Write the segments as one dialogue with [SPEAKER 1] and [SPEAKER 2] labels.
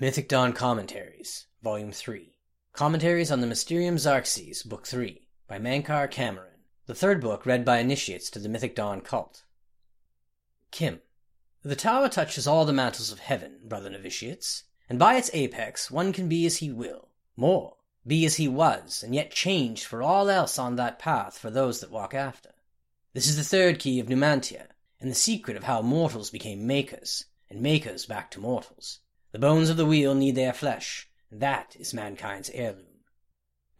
[SPEAKER 1] Mythic Dawn Commentaries, Volume 3. Commentaries on the Mysterium Xarxes, Book 3, by Mankar Camoran. The third book read by initiates to the Mythic Dawn cult. Kim. The tower touches all the mantles of heaven, brother novitiates, and by its apex one can be as he will. More, be as he was, and yet changed for all else on that path for those that walk after. This is the third key of Nu-Mantia, and the secret of how mortals became makers, and makers back to mortals. The bones of the wheel need their flesh, that is mankind's heirloom.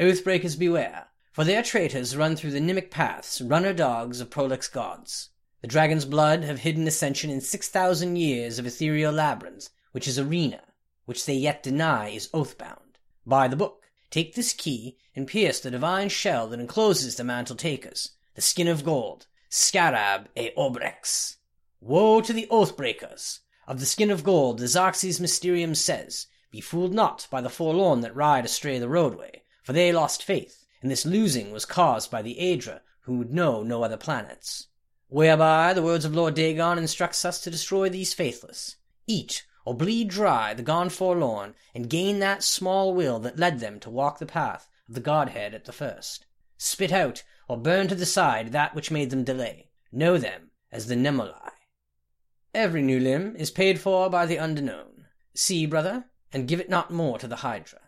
[SPEAKER 1] Oathbreakers beware, for their traitors run through the Nymic paths, runner dogs of prolix gods. The dragon's blood have hidden ascension in six thousand years of ethereal labyrinth, which is arena, which they yet deny is oath-bound. By the book, take this key and pierce the divine shell that encloses the mantle takers, the skin of gold, scarab e obrex. Woe to the oath-breakers! Of the skin of gold, the Xarxes Mysterium says, Be fooled not by the forlorn that ride astray the roadway, for they lost faith, and this losing was caused by the Aedra, who would know no other planets. Whereby the words of Lord Dagon instructs us to destroy these faithless. Eat, or bleed dry, the gone forlorn, and gain that small will that led them to walk the path of the Godhead at the first. Spit out, or burn to the side that which made them delay. Know them as the Nemolai. Every new limb is paid for by the undeknown. See, brother, and give it not more to the Hydra.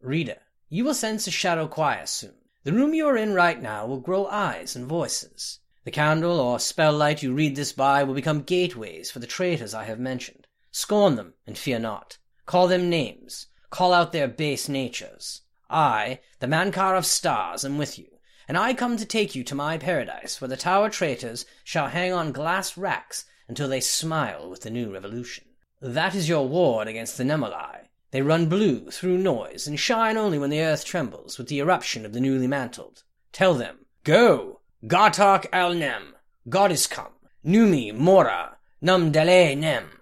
[SPEAKER 1] Reader, you will sense a shadow choir soon. The room you are in right now will grow eyes and voices. The candle or spell light you read this by will become gateways for the traitors I have mentioned. Scorn them, and fear not. Call them names. Call out their base natures. I, the Mankar of stars, am with you, and I come to take you to my paradise, where the tower traitors shall hang on glass racks until they smile with the new revolution. That is your ward against the Nemolai. They run blue through noise and shine only when the earth trembles with the eruption of the newly mantled. Tell them, Go! Gartark al Nem! God is come! Numi Mora! Num Dele Nem!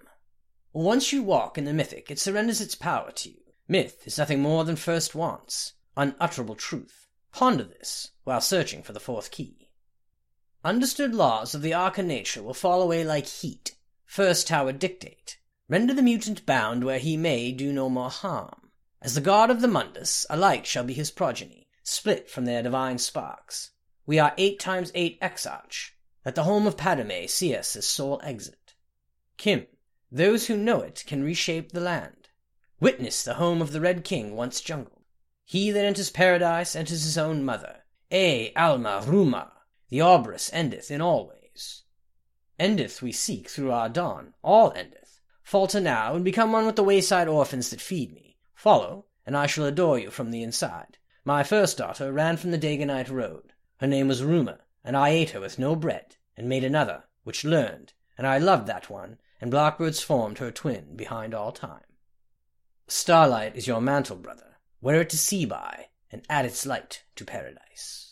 [SPEAKER 1] Once you walk in the mythic, it surrenders its power to you. Myth is nothing more than first wants, unutterable truth. Ponder this while searching for the fourth key. Understood laws of the arca nature will fall away like heat. First Hortator dictate. Render the mutant bound where he may do no more harm. As the god of the Mundus, alike shall be his progeny, split from their divine sparks. We are eight times eight exarch. Let the home of Padhome see us as sole exit. Kim, those who know it can reshape the land. Witness the home of the Red King once jungle. He that enters paradise enters his own mother. E alma ruma the Aurbis endeth in all ways. Endeth we seek through our dawn, all endeth. Falter now, and become one with the wayside orphans that feed me. Follow, and I shall adore you from the inside. My first daughter ran from the Dagonite road. Her name was Rumour, and I ate her with no bread, and made another, which learned, and I loved that one, and blackbirds formed her twin behind all time. Starlight is your mantle, brother. Wear it to see by, and add its light to paradise.